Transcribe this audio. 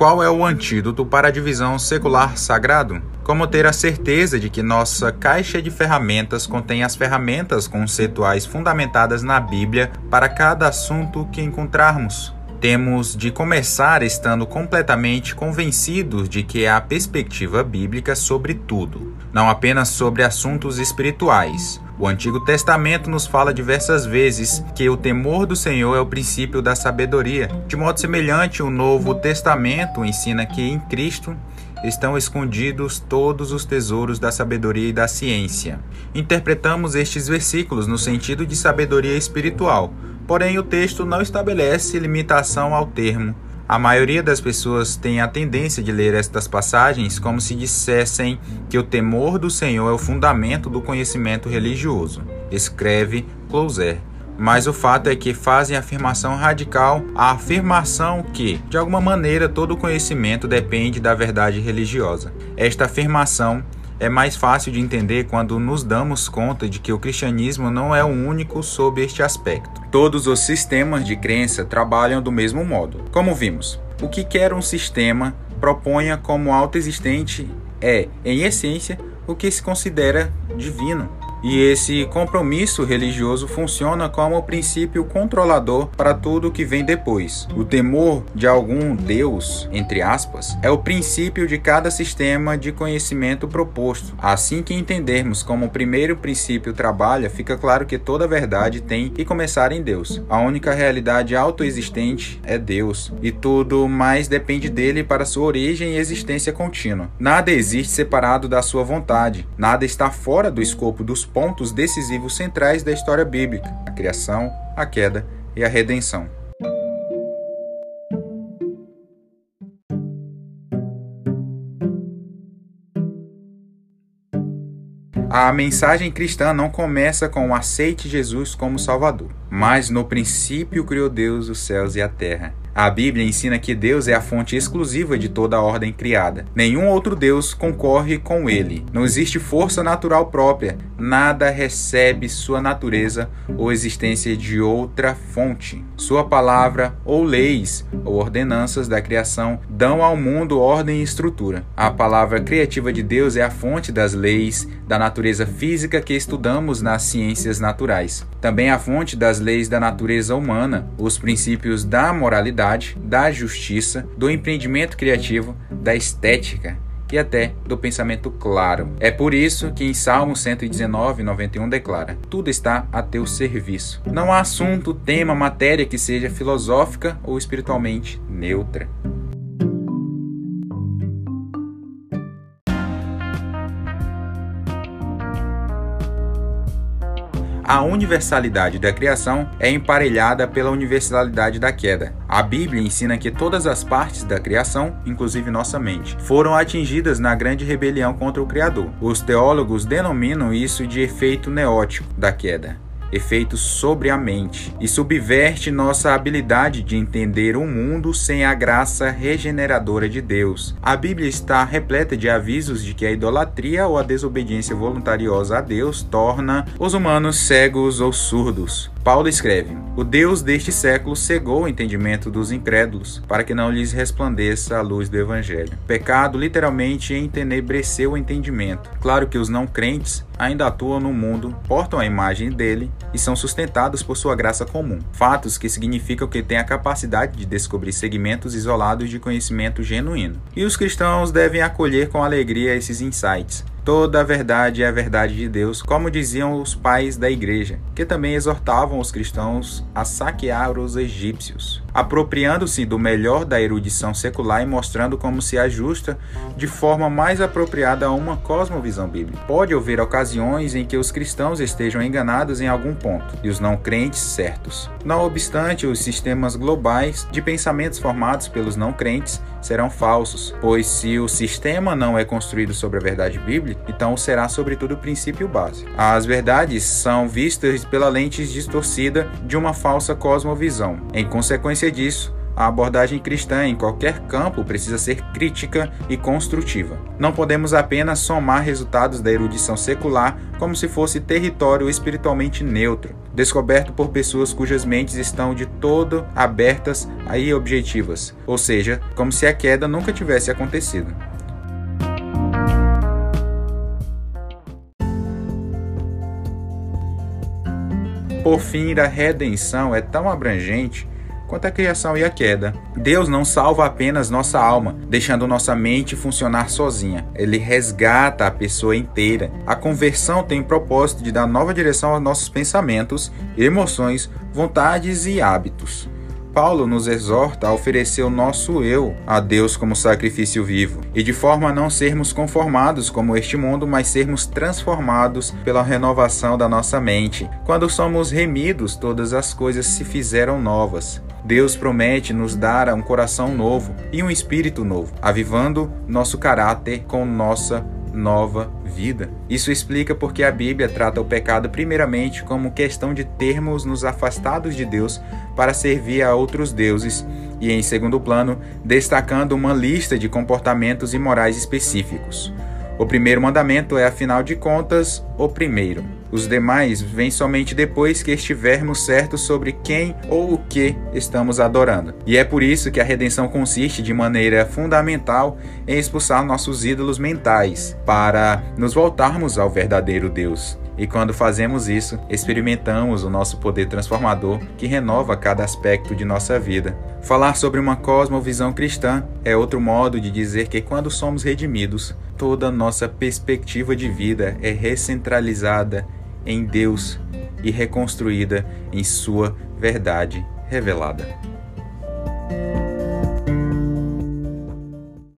Qual é o antídoto para a divisão secular-sagrado? Como ter a certeza de que nossa caixa de ferramentas contém as ferramentas conceituais fundamentadas na Bíblia para cada assunto que encontrarmos? Temos de começar estando completamente convencidos de que há perspectiva bíblica sobre tudo, não apenas sobre assuntos espirituais. O Antigo Testamento nos fala diversas vezes que o temor do Senhor é o princípio da sabedoria. De modo semelhante, o Novo Testamento ensina que em Cristo estão escondidos todos os tesouros da sabedoria e da ciência. Interpretamos estes versículos no sentido de sabedoria espiritual, porém o texto não estabelece limitação ao termo. A maioria das pessoas tem a tendência de ler estas passagens como se dissessem que o temor do Senhor é o fundamento do conhecimento religioso. Escreve Closer mas o fato é que fazem afirmação radical a afirmação que, de alguma maneira, todo conhecimento depende da verdade religiosa. Esta afirmação é mais fácil de entender quando nos damos conta de que o cristianismo não é o único sob este aspecto. Todos os sistemas de crença trabalham do mesmo modo. Como vimos, o que quer um sistema proponha como autoexistente é, em essência, o que se considera divino. E esse compromisso religioso funciona como o princípio controlador para tudo que vem depois. O temor de algum Deus, entre aspas, é o princípio de cada sistema de conhecimento proposto. Assim que entendermos como o primeiro princípio trabalha, fica claro que toda verdade tem que começar em Deus. A única realidade autoexistente é Deus, e tudo mais depende dele para sua origem e existência contínua. Nada existe separado da sua vontade, nada está fora do escopo dos pontos decisivos centrais da história bíblica: a criação, a queda e a redenção. A mensagem cristã não começa com o aceite Jesus como Salvador, mas no princípio criou Deus os céus e a terra. A Bíblia ensina que Deus é a fonte exclusiva de toda a ordem criada. Nenhum outro Deus concorre com ele. Não existe força natural própria. Nada recebe sua natureza ou existência de outra fonte. Sua palavra, ou leis, ou ordenanças da criação, dão ao mundo ordem e estrutura. A palavra criativa de Deus é a fonte das leis da natureza física que estudamos nas ciências naturais. Também a fonte das leis da natureza humana, os princípios da moralidade da justiça, do empreendimento criativo, da estética e até do pensamento claro. É por isso que em Salmo 119, 91 declara: Tudo está a teu serviço. Não há assunto, tema, matéria que seja filosófica ou espiritualmente neutra. A universalidade da criação é emparelhada pela universalidade da queda. A Bíblia ensina que todas as partes da criação, inclusive nossa mente, foram atingidas na grande rebelião contra o Criador. Os teólogos denominam isso de efeito neótico da queda efeito sobre a mente e subverte nossa habilidade de entender o mundo sem a graça regeneradora de Deus. A Bíblia está repleta de avisos de que a idolatria ou a desobediência voluntariosa a Deus torna os humanos cegos ou surdos. Paulo escreve: O Deus deste século cegou o entendimento dos incrédulos, para que não lhes resplandeça a luz do Evangelho. O pecado literalmente entenebreceu o entendimento. Claro que os não crentes ainda atuam no mundo, portam a imagem dele e são sustentados por sua graça comum. Fatos que significam que têm a capacidade de descobrir segmentos isolados de conhecimento genuíno. E os cristãos devem acolher com alegria esses insights Toda a verdade é a verdade de Deus, como diziam os pais da igreja, que também exortavam os cristãos a saquear os egípcios, apropriando-se do melhor da erudição secular e mostrando como se ajusta de forma mais apropriada a uma cosmovisão bíblica. Pode haver ocasiões em que os cristãos estejam enganados em algum ponto e os não crentes certos. Não obstante, os sistemas globais de pensamentos formados pelos não crentes serão falsos, pois se o sistema não é construído sobre a verdade bíblica, então será sobretudo o princípio básico. As verdades são vistas pela lente distorcida de uma falsa cosmovisão. Em consequência disso, a abordagem cristã em qualquer campo precisa ser crítica e construtiva. Não podemos apenas somar resultados da erudição secular como se fosse território espiritualmente neutro, descoberto por pessoas cujas mentes estão de todo abertas e objetivas, ou seja, como se a queda nunca tivesse acontecido. Por fim, a redenção é tão abrangente quanto a criação e a queda. Deus não salva apenas nossa alma, deixando nossa mente funcionar sozinha. Ele resgata a pessoa inteira. A conversão tem o propósito de dar nova direção aos nossos pensamentos, emoções, vontades e hábitos. Paulo nos exorta a oferecer o nosso eu a Deus como sacrifício vivo, e de forma a não sermos conformados como este mundo, mas sermos transformados pela renovação da nossa mente. Quando somos remidos, todas as coisas se fizeram novas. Deus promete nos dar um coração novo e um espírito novo, avivando nosso caráter com nossa nova vida. Isso explica porque a Bíblia trata o pecado primeiramente como questão de termos nos afastados de Deus para servir a outros deuses e, em segundo plano, destacando uma lista de comportamentos imorais específicos. O primeiro mandamento é, afinal de contas, o primeiro. Os demais vêm somente depois que estivermos certos sobre quem ou o que estamos adorando. E é por isso que a redenção consiste de maneira fundamental em expulsar nossos ídolos mentais, para nos voltarmos ao verdadeiro Deus. E quando fazemos isso, experimentamos o nosso poder transformador que renova cada aspecto de nossa vida. Falar sobre uma cosmovisão cristã é outro modo de dizer que quando somos redimidos, toda nossa perspectiva de vida é recentralizada em Deus e reconstruída em Sua verdade revelada.